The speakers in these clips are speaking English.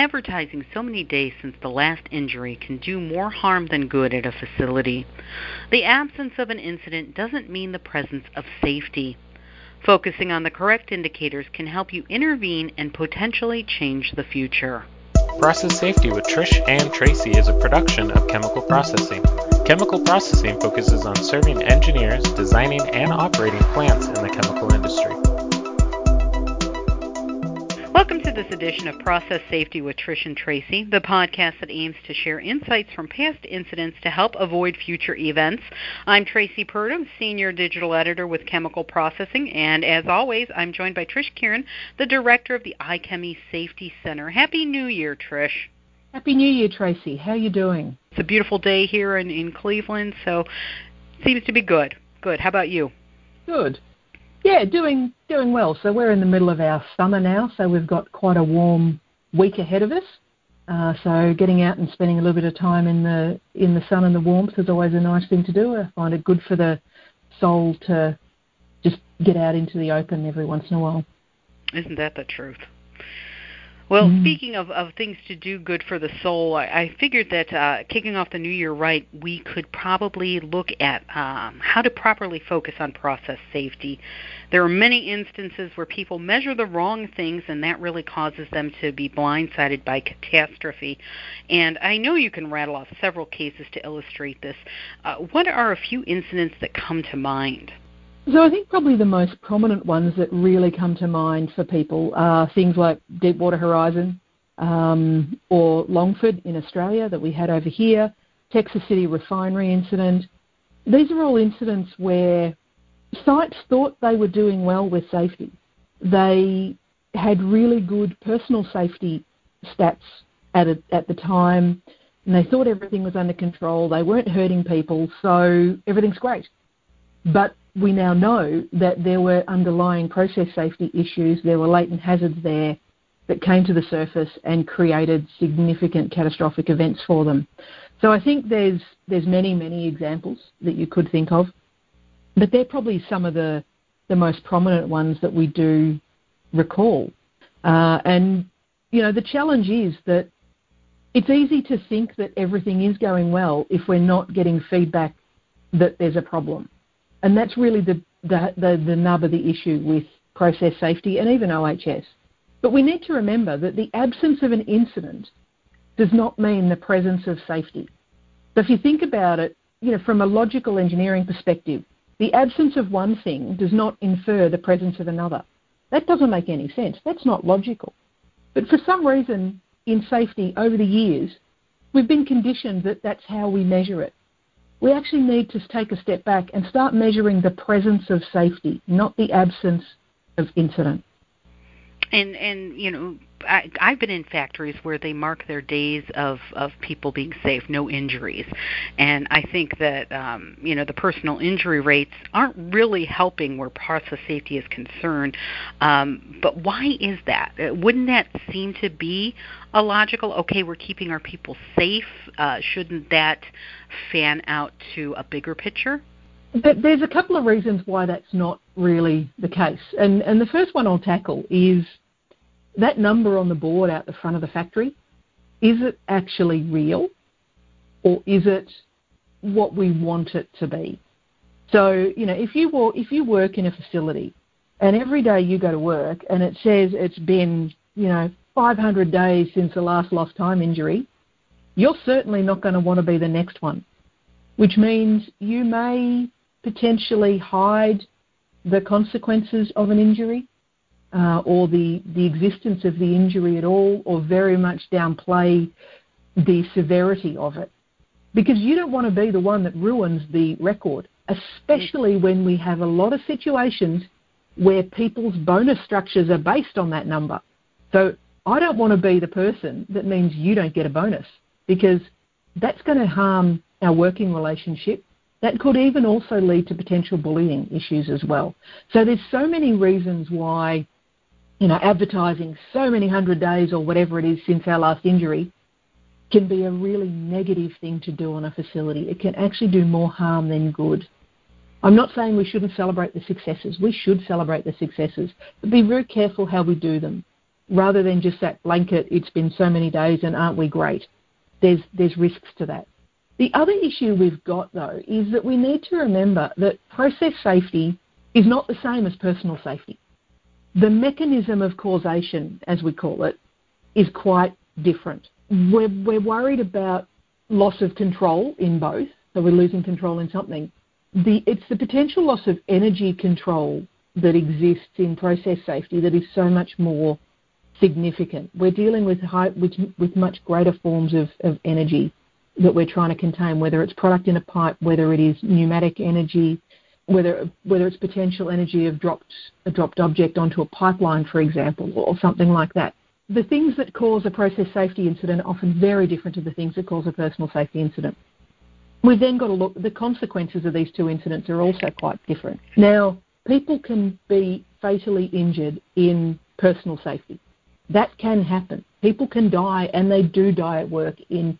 Advertising so many days since the last injury can do more harm than good at a facility. The absence of an incident doesn't mean the presence of safety. Focusing on the correct indicators can help you intervene and potentially change the future. Process Safety with Trish and Tracy is a production of Chemical Processing. Chemical Processing focuses on serving engineers designing and operating plants in the chemical industry. Welcome to this edition of Process Safety with Trish and Tracy, the podcast that aims to share insights from past incidents to help avoid future events. I'm Tracy Purdum, Senior Digital Editor with Chemical Processing, and as always, I'm joined by Trish Kerin, the Director of the IChemE Safety Center. Happy New Year, Trish. Happy New Year, Tracy. How are you doing? It's a beautiful day here in, in Cleveland, so seems to be good. Good. How about you? Good. Yeah, doing doing well. So we're in the middle of our summer now, so we've got quite a warm week ahead of us. Uh, so getting out and spending a little bit of time in the in the sun and the warmth is always a nice thing to do. I find it good for the soul to just get out into the open every once in a while. Isn't that the truth? Well, mm. speaking of, of things to do good for the soul, I, I figured that uh, kicking off the new year right, we could probably look at um, how to properly focus on process safety. There are many instances where people measure the wrong things, and that really causes them to be blindsided by catastrophe. And I know you can rattle off several cases to illustrate this. Uh, what are a few incidents that come to mind? So I think probably the most prominent ones that really come to mind for people are things like Deepwater Horizon um, or Longford in Australia that we had over here, Texas City refinery incident. These are all incidents where sites thought they were doing well with safety. They had really good personal safety stats at, a, at the time, and they thought everything was under control. They weren't hurting people, so everything's great. But we now know that there were underlying process safety issues, there were latent hazards there that came to the surface and created significant catastrophic events for them. So I think there's there's many many examples that you could think of, but they're probably some of the the most prominent ones that we do recall. Uh, and you know the challenge is that it's easy to think that everything is going well if we're not getting feedback that there's a problem. And that's really the, the, the, the nub of the issue with process safety and even OHS. But we need to remember that the absence of an incident does not mean the presence of safety. So if you think about it, you know, from a logical engineering perspective, the absence of one thing does not infer the presence of another. That doesn't make any sense. That's not logical. But for some reason in safety over the years, we've been conditioned that that's how we measure it we actually need to take a step back and start measuring the presence of safety, not the absence of incident. And and you know, I, I've been in factories where they mark their days of of people being safe, no injuries, and I think that um, you know the personal injury rates aren't really helping where process safety is concerned. Um, but why is that? Uh, wouldn't that seem to be a logical? Okay, we're keeping our people safe. Uh, shouldn't that fan out to a bigger picture? There's a couple of reasons why that's not really the case, and and the first one I'll tackle is that number on the board out the front of the factory, is it actually real or is it what we want it to be? So, you know, if you walk, if you work in a facility and every day you go to work and it says it's been, you know, 500 days since the last lost time injury, you're certainly not going to want to be the next one, which means you may potentially hide the consequences of an injury uh, or the, the existence of the injury at all, or very much downplay the severity of it. Because you don't want to be the one that ruins the record, especially when we have a lot of situations where people's bonus structures are based on that number. So I don't want to be the person that means you don't get a bonus because that's going to harm our working relationship. That could even also lead to potential bullying issues as well. So there's so many reasons why you know, advertising so many hundred days or whatever it is since our last injury can be a really negative thing to do on a facility. It can actually do more harm than good. I'm not saying we shouldn't celebrate the successes. We should celebrate the successes, but be very careful how we do them. rather than just that blanket, it's been so many days and aren't we great? There's, there's risks to that. The other issue we've got though is that we need to remember that process safety is not the same as personal safety. The mechanism of causation, as we call it, is quite different. We're, we're worried about loss of control in both, so we're losing control in something. The, it's the potential loss of energy control that exists in process safety that is so much more significant. We're dealing with, high, with, with much greater forms of, of energy that we're trying to contain, whether it's product in a pipe, whether it is pneumatic energy, whether whether it's potential energy of dropped a dropped object onto a pipeline, for example, or something like that. The things that cause a process safety incident are often very different to the things that cause a personal safety incident. We've then got to look the consequences of these two incidents are also quite different. Now, people can be fatally injured in personal safety. That can happen. People can die, and they do die at work in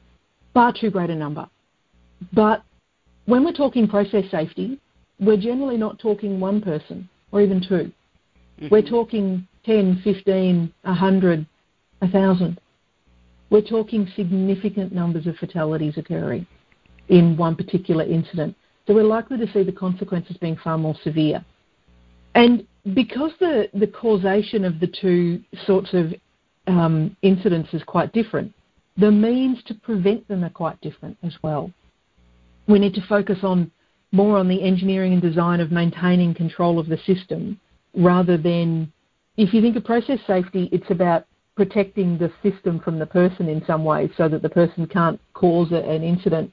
far too great a number. But when we're talking process safety, we're generally not talking one person or even 2 we mm-hmm. We're talking 10, 15, 100, 1,000. We're talking significant numbers of fatalities occurring in one particular incident. So we're likely to see the consequences being far more severe. And because the, the causation of the two sorts of um, incidents is quite different, the means to prevent them are quite different as well. We need to focus on more on the engineering and design of maintaining control of the system rather than if you think of process safety, it's about protecting the system from the person in some way so that the person can't cause an incident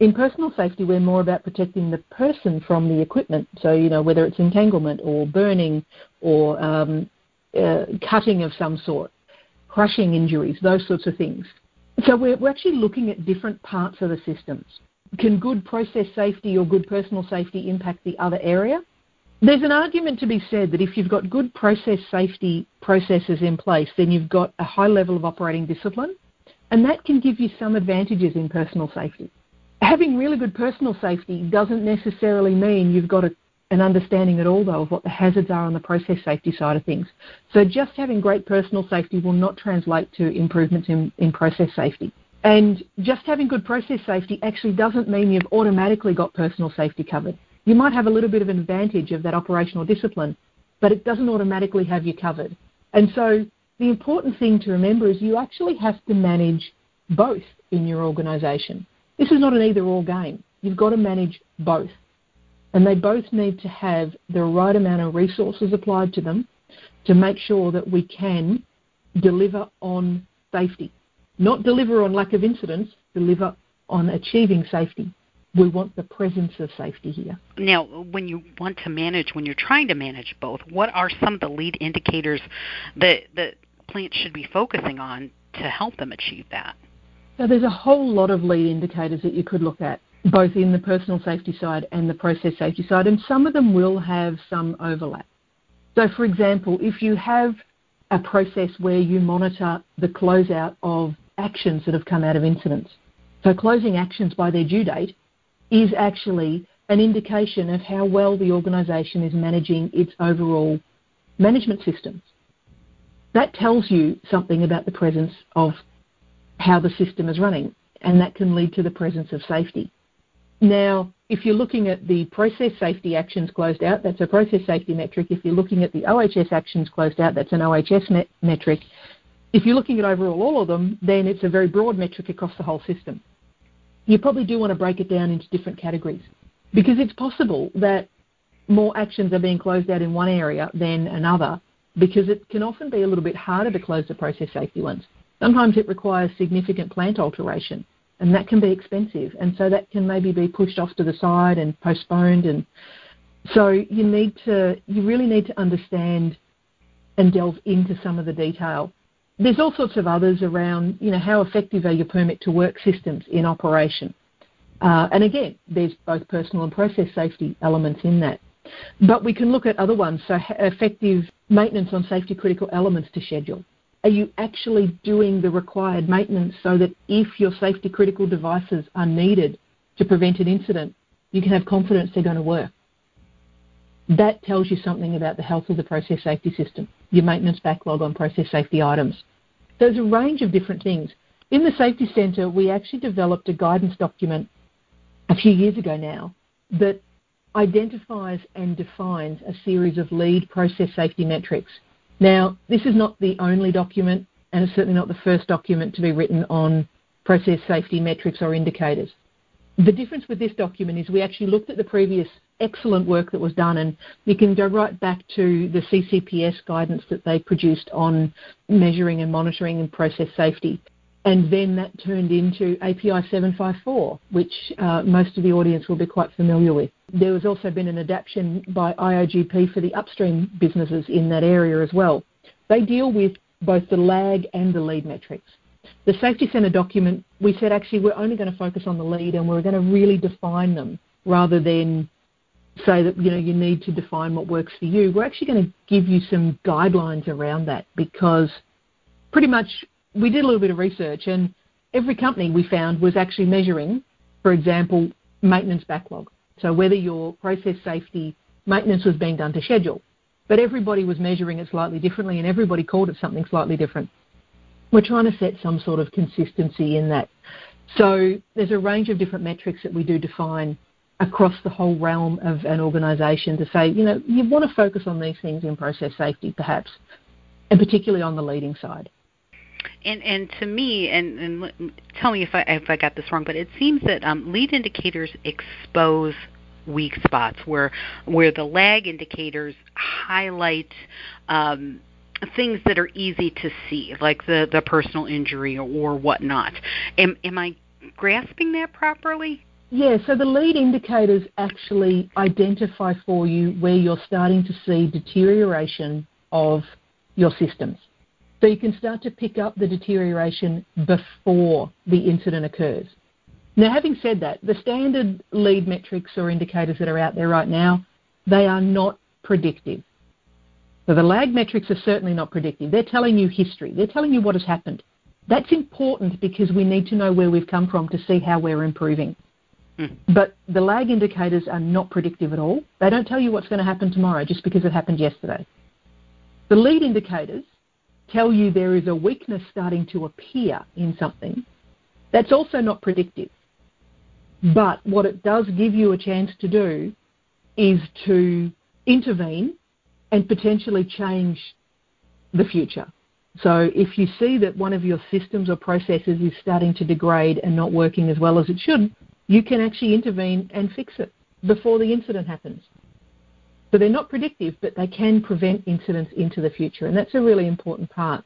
in personal safety, we're more about protecting the person from the equipment. So, you know, whether it's entanglement or burning or um, uh, cutting of some sort, crushing injuries, those sorts of things. So, we're, we're actually looking at different parts of the systems. Can good process safety or good personal safety impact the other area? There's an argument to be said that if you've got good process safety processes in place, then you've got a high level of operating discipline, and that can give you some advantages in personal safety having really good personal safety doesn't necessarily mean you've got a, an understanding at all, though, of what the hazards are on the process safety side of things. So just having great personal safety will not translate to improvements in, in process safety. And just having good process safety actually doesn't mean you've automatically got personal safety covered. You might have a little bit of an advantage of that operational discipline, but it doesn't automatically have you covered. And so the important thing to remember is you actually have to manage both in your organisation. This is not an either or game. You've got to manage both. And they both need to have the right amount of resources applied to them to make sure that we can deliver on safety. Not deliver on lack of incidents, deliver on achieving safety. We want the presence of safety here. Now, when you want to manage, when you're trying to manage both, what are some of the lead indicators that, that plants should be focusing on to help them achieve that? So there's a whole lot of lead indicators that you could look at, both in the personal safety side and the process safety side, and some of them will have some overlap. So, for example, if you have a process where you monitor the closeout of actions that have come out of incidents, so closing actions by their due date is actually an indication of how well the organisation is managing its overall management systems. That tells you something about the presence of how the system is running, and that can lead to the presence of safety. Now, if you're looking at the process safety actions closed out, that's a process safety metric. If you're looking at the OHS actions closed out, that's an OHS met- metric. If you're looking at overall all of them, then it's a very broad metric across the whole system. You probably do want to break it down into different categories because it's possible that more actions are being closed out in one area than another because it can often be a little bit harder to close the process safety ones. Sometimes it requires significant plant alteration, and that can be expensive, and so that can maybe be pushed off to the side and postponed. And so you need to, you really need to understand and delve into some of the detail. There's all sorts of others around, you know, how effective are your permit to work systems in operation? Uh, and again, there's both personal and process safety elements in that. But we can look at other ones, so effective maintenance on safety critical elements to schedule. Are you actually doing the required maintenance so that if your safety critical devices are needed to prevent an incident, you can have confidence they're going to work? That tells you something about the health of the process safety system, your maintenance backlog on process safety items. There's a range of different things. In the Safety Centre, we actually developed a guidance document a few years ago now that identifies and defines a series of lead process safety metrics. Now, this is not the only document, and it's certainly not the first document to be written on process safety metrics or indicators. The difference with this document is we actually looked at the previous excellent work that was done, and you can go right back to the CCPS guidance that they produced on measuring and monitoring and process safety. And then that turned into API 754, which uh, most of the audience will be quite familiar with. There has also been an adaptation by IOGP for the upstream businesses in that area as well. They deal with both the lag and the lead metrics. The Safety Centre document, we said actually we're only going to focus on the lead and we're going to really define them rather than say that you know you need to define what works for you. We're actually going to give you some guidelines around that because pretty much we did a little bit of research and every company we found was actually measuring, for example, maintenance backlog. So whether your process safety maintenance was being done to schedule. But everybody was measuring it slightly differently and everybody called it something slightly different. We're trying to set some sort of consistency in that. So there's a range of different metrics that we do define across the whole realm of an organisation to say, you know, you want to focus on these things in process safety perhaps, and particularly on the leading side. And and to me, and, and tell me if I if I got this wrong, but it seems that um, lead indicators expose weak spots where where the lag indicators highlight um, things that are easy to see, like the the personal injury or whatnot. Am am I grasping that properly? Yeah, so the lead indicators actually identify for you where you're starting to see deterioration of your systems. So you can start to pick up the deterioration before the incident occurs. Now, having said that, the standard lead metrics or indicators that are out there right now, they are not predictive. So the lag metrics are certainly not predictive. They're telling you history. They're telling you what has happened. That's important because we need to know where we've come from to see how we're improving. Mm. But the lag indicators are not predictive at all. They don't tell you what's going to happen tomorrow just because it happened yesterday. The lead indicators tell you there is a weakness starting to appear in something, that's also not predictive. But what it does give you a chance to do is to intervene and potentially change the future. So if you see that one of your systems or processes is starting to degrade and not working as well as it should, you can actually intervene and fix it before the incident happens. So they're not predictive, but they can prevent incidents into the future, and that's a really important part.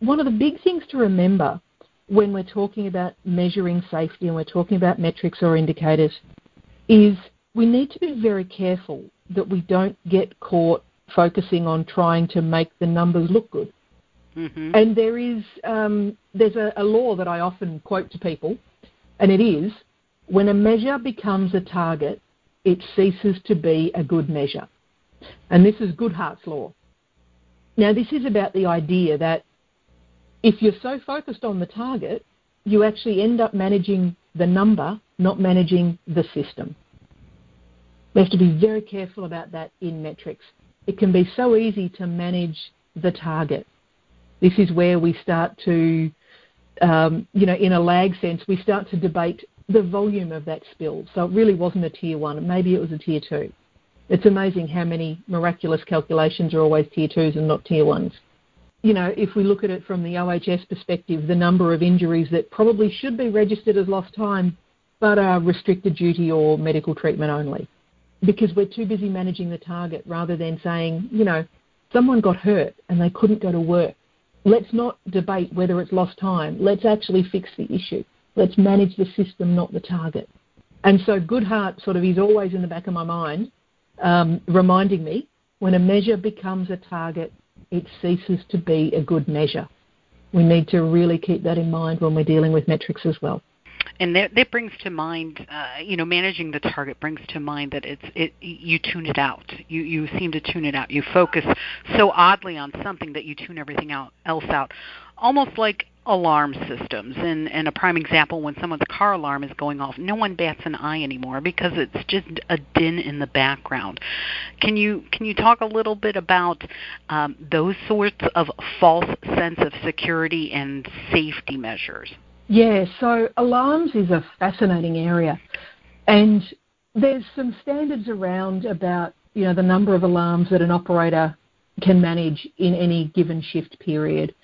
One of the big things to remember when we're talking about measuring safety and we're talking about metrics or indicators is we need to be very careful that we don't get caught focusing on trying to make the numbers look good. Mm-hmm. And there is um, there's a, a law that I often quote to people, and it is when a measure becomes a target, it ceases to be a good measure. And this is Goodhart's law. Now, this is about the idea that if you're so focused on the target, you actually end up managing the number, not managing the system. We have to be very careful about that in metrics. It can be so easy to manage the target. This is where we start to, um, you know, in a lag sense, we start to debate the volume of that spill. So it really wasn't a tier one, maybe it was a tier two. It's amazing how many miraculous calculations are always tier twos and not tier ones. You know, if we look at it from the OHS perspective, the number of injuries that probably should be registered as lost time but are restricted duty or medical treatment only. Because we're too busy managing the target rather than saying, you know, someone got hurt and they couldn't go to work. Let's not debate whether it's lost time. Let's actually fix the issue. Let's manage the system, not the target. And so Goodhart sort of is always in the back of my mind um, reminding me when a measure becomes a target, it ceases to be a good measure. We need to really keep that in mind when we're dealing with metrics as well. And that, that brings to mind, uh, you know, managing the target brings to mind that it's it you tune it out. You you seem to tune it out. You focus so oddly on something that you tune everything out, else out, almost like alarm systems. And, and a prime example, when someone's car alarm is going off, no one bats an eye anymore because it's just a din in the background. Can you can you talk a little bit about um, those sorts of false sense of security and safety measures? Yeah, so alarms is a fascinating area, and there's some standards around about you know the number of alarms that an operator can manage in any given shift period.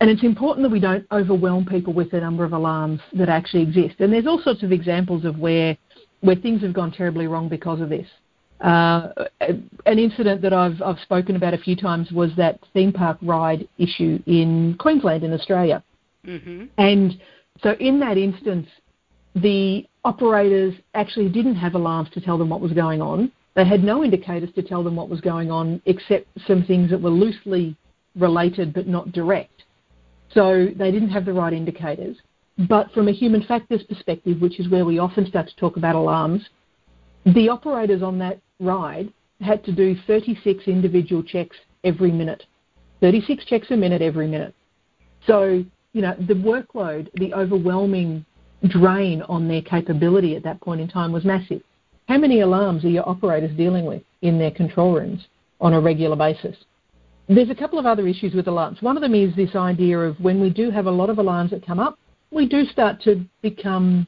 And it's important that we don't overwhelm people with the number of alarms that actually exist. And there's all sorts of examples of where where things have gone terribly wrong because of this. Uh, an incident that I've, I've spoken about a few times was that theme park ride issue in Queensland in Australia. Mm-hmm. And so in that instance, the operators actually didn't have alarms to tell them what was going on. They had no indicators to tell them what was going on except some things that were loosely related but not direct. So they didn't have the right indicators. But from a human factors perspective, which is where we often start to talk about alarms, the operators on that ride had to do 36 individual checks every minute. 36 checks a minute every minute. So, you know, the workload, the overwhelming drain on their capability at that point in time was massive. How many alarms are your operators dealing with in their control rooms on a regular basis? There's a couple of other issues with alarms. One of them is this idea of when we do have a lot of alarms that come up, we do start to become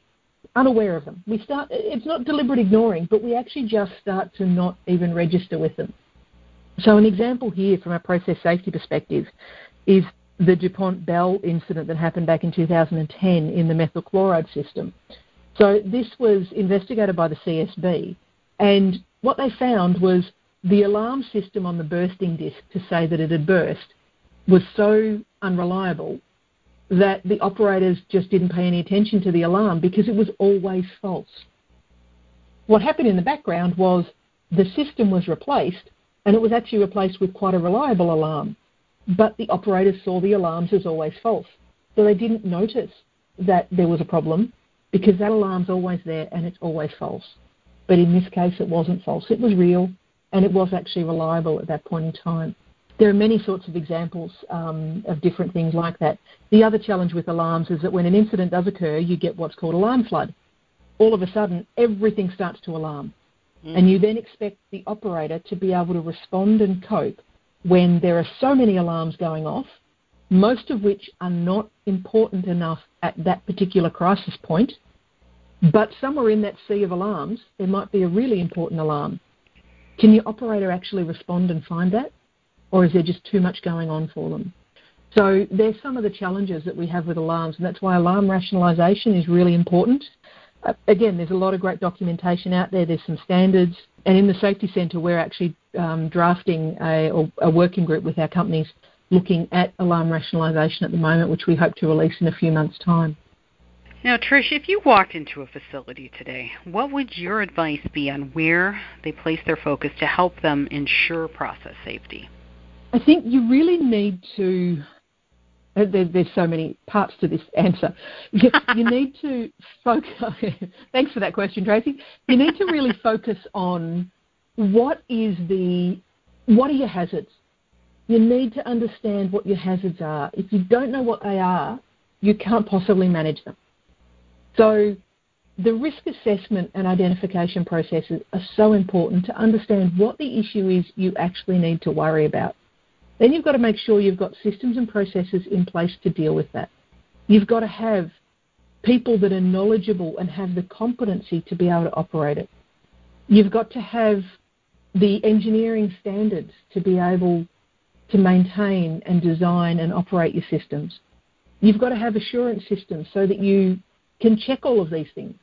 unaware of them. We start it's not deliberate ignoring, but we actually just start to not even register with them. So an example here from a process safety perspective is the DuPont Belle incident that happened back in 2010 in the methyl chloride system. So this was investigated by the CSB, and what they found was the alarm system on the bursting disc to say that it had burst was so unreliable that the operators just didn't pay any attention to the alarm because it was always false. What happened in the background was the system was replaced and it was actually replaced with quite a reliable alarm, but the operators saw the alarms as always false. So they didn't notice that there was a problem because that alarm's always there and it's always false. But in this case, it wasn't false. It was real and it was actually reliable at that point in time. There are many sorts of examples um, of different things like that. The other challenge with alarms is that when an incident does occur, you get what's called alarm flood. All of a sudden, everything starts to alarm. Mm. And you then expect the operator to be able to respond and cope when there are so many alarms going off, most of which are not important enough at that particular crisis point. But somewhere in that sea of alarms, there might be a really important alarm. Can the operator actually respond and find that? Or is there just too much going on for them? So there's some of the challenges that we have with alarms, and that's why alarm rationalisation is really important. Uh, again, there's a lot of great documentation out there. There's some standards, and in the safety centre, we're actually um, drafting a, a, working group with our companies looking at alarm rationalisation at the moment, which we hope to release in a few months' time. Now, Trish, if you walked into a facility today, what would your advice be on where they place their focus to help them ensure process safety? I think you really need to. Uh, there, there's so many parts to this answer. You, you need to focus. thanks for that question, Tracy. You need to really focus on what is the what are your hazards. You need to understand what your hazards are. If you don't know what they are, you can't possibly manage them. So the risk assessment and identification processes are so important to understand what the issue is you actually need to worry about. Then you've got to make sure you've got systems and processes in place to deal with that. You've got to have people that are knowledgeable and have the competency to be able to operate it. You've got to have the engineering standards to be able to maintain and design and operate your systems. You've got to have assurance systems so that you can check all of these things.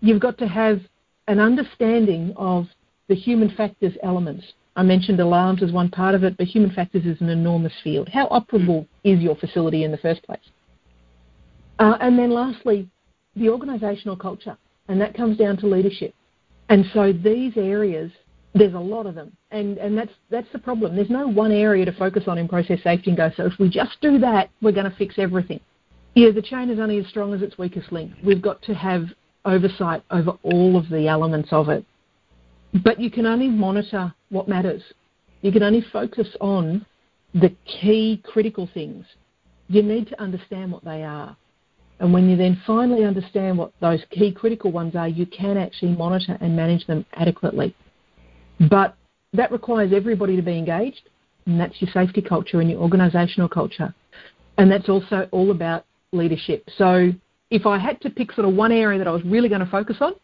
You've got to have an understanding of the human factors elements. I mentioned alarms as one part of it, but human factors is an enormous field. How operable is your facility in the first place? Uh, and then lastly, the organisational culture, and that comes down to leadership. And so these areas, there's a lot of them, and, and that's, that's the problem. There's no one area to focus on in process safety and go, so if we just do that, we're going to fix everything. Yeah, the chain is only as strong as its weakest link. We've got to have oversight over all of the elements of it. But you can only monitor what matters. You can only focus on the key critical things. you need to understand what they are. And when you then finally understand what those key critical ones are, you can actually monitor and manage them adequately. But that requires everybody to be engaged, and that's your safety culture and your organisational culture. And that's also all about leadership. So if I had to pick sort of one area that I was really going to focus on,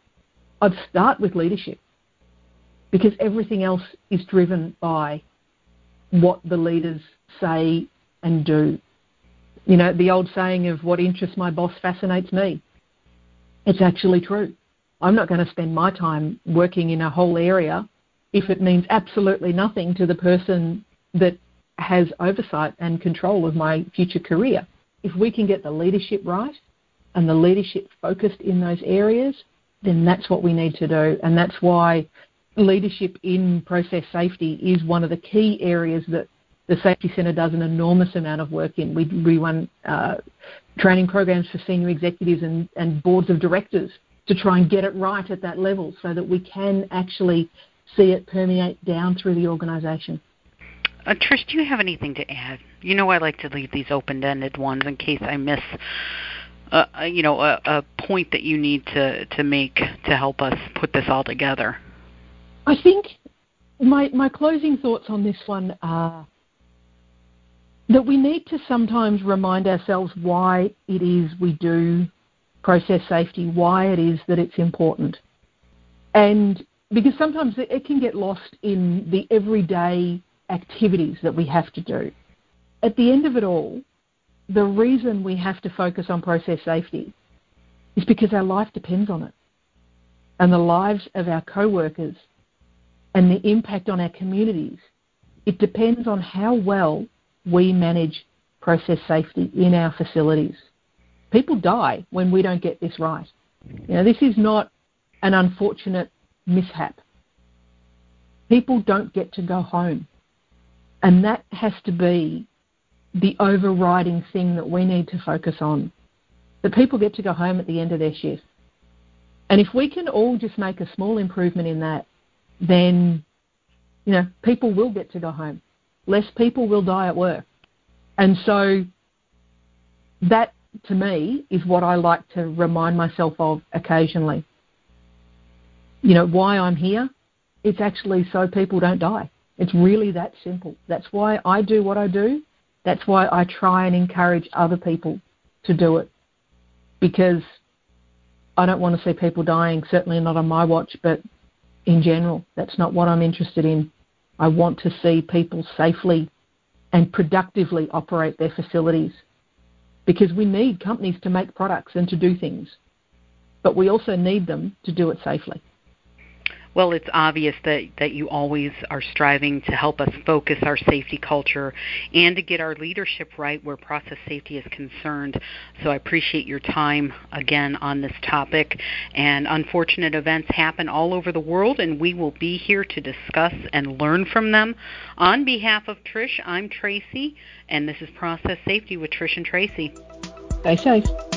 I'd start with leadership because everything else is driven by what the leaders say and do. You know, the old saying of what interests my boss fascinates me. It's actually true. I'm not going to spend my time working in a whole area if it means absolutely nothing to the person that has oversight and control of my future career. If we can get the leadership right and the leadership focused in those areas, then that's what we need to do. And that's why leadership in process safety is one of the key areas that the Safety Centre does an enormous amount of work in. We, we run uh, training programs for senior executives and, and boards of directors to try and get it right at that level so that we can actually see it permeate down through the organisation. Uh, Trish, do you have anything to add? You know, I like to leave these open-ended ones in case I miss, uh, uh, you know, a, a point that you need to to make to help us put this all together. I think my my closing thoughts on this one are that we need to sometimes remind ourselves why it is we do process safety, why it is that it's important. And because sometimes it can get lost in the everyday activities that we have to do. At the end of it all, the reason we have to focus on process safety is because our life depends on it. And the lives of our co-workers and the impact on our communities, it depends on how well we manage process safety in our facilities. People die when we don't get this right. You know, this is not an unfortunate mishap. People don't get to go home. And that has to be the overriding thing that we need to focus on. That people get to go home at the end of their shift. And if we can all just make a small improvement in that, then you know, people will get to go home less people will die at work. And so that to me is what I like to remind myself of occasionally. You know, why I'm here? It's actually so people don't die. It's really that simple. That's why I do what I do. That's why I try and encourage other people to do it. Because I don't want to see people dying, certainly not on my watch, but in general. That's not what I'm interested in. I want to see people safely and productively operate their facilities because we need companies to make products and to do things, but we also need them to do it safely. Well, it's obvious that, that you always are striving to help us focus our safety culture and to get our leadership right where process safety is concerned. So I appreciate your time again on this topic. And unfortunate events happen all over the world, and we will be here to discuss and learn from them. On behalf of Trish, I'm Tracy, and this is Process Safety with Trish and Tracy. Stay safe.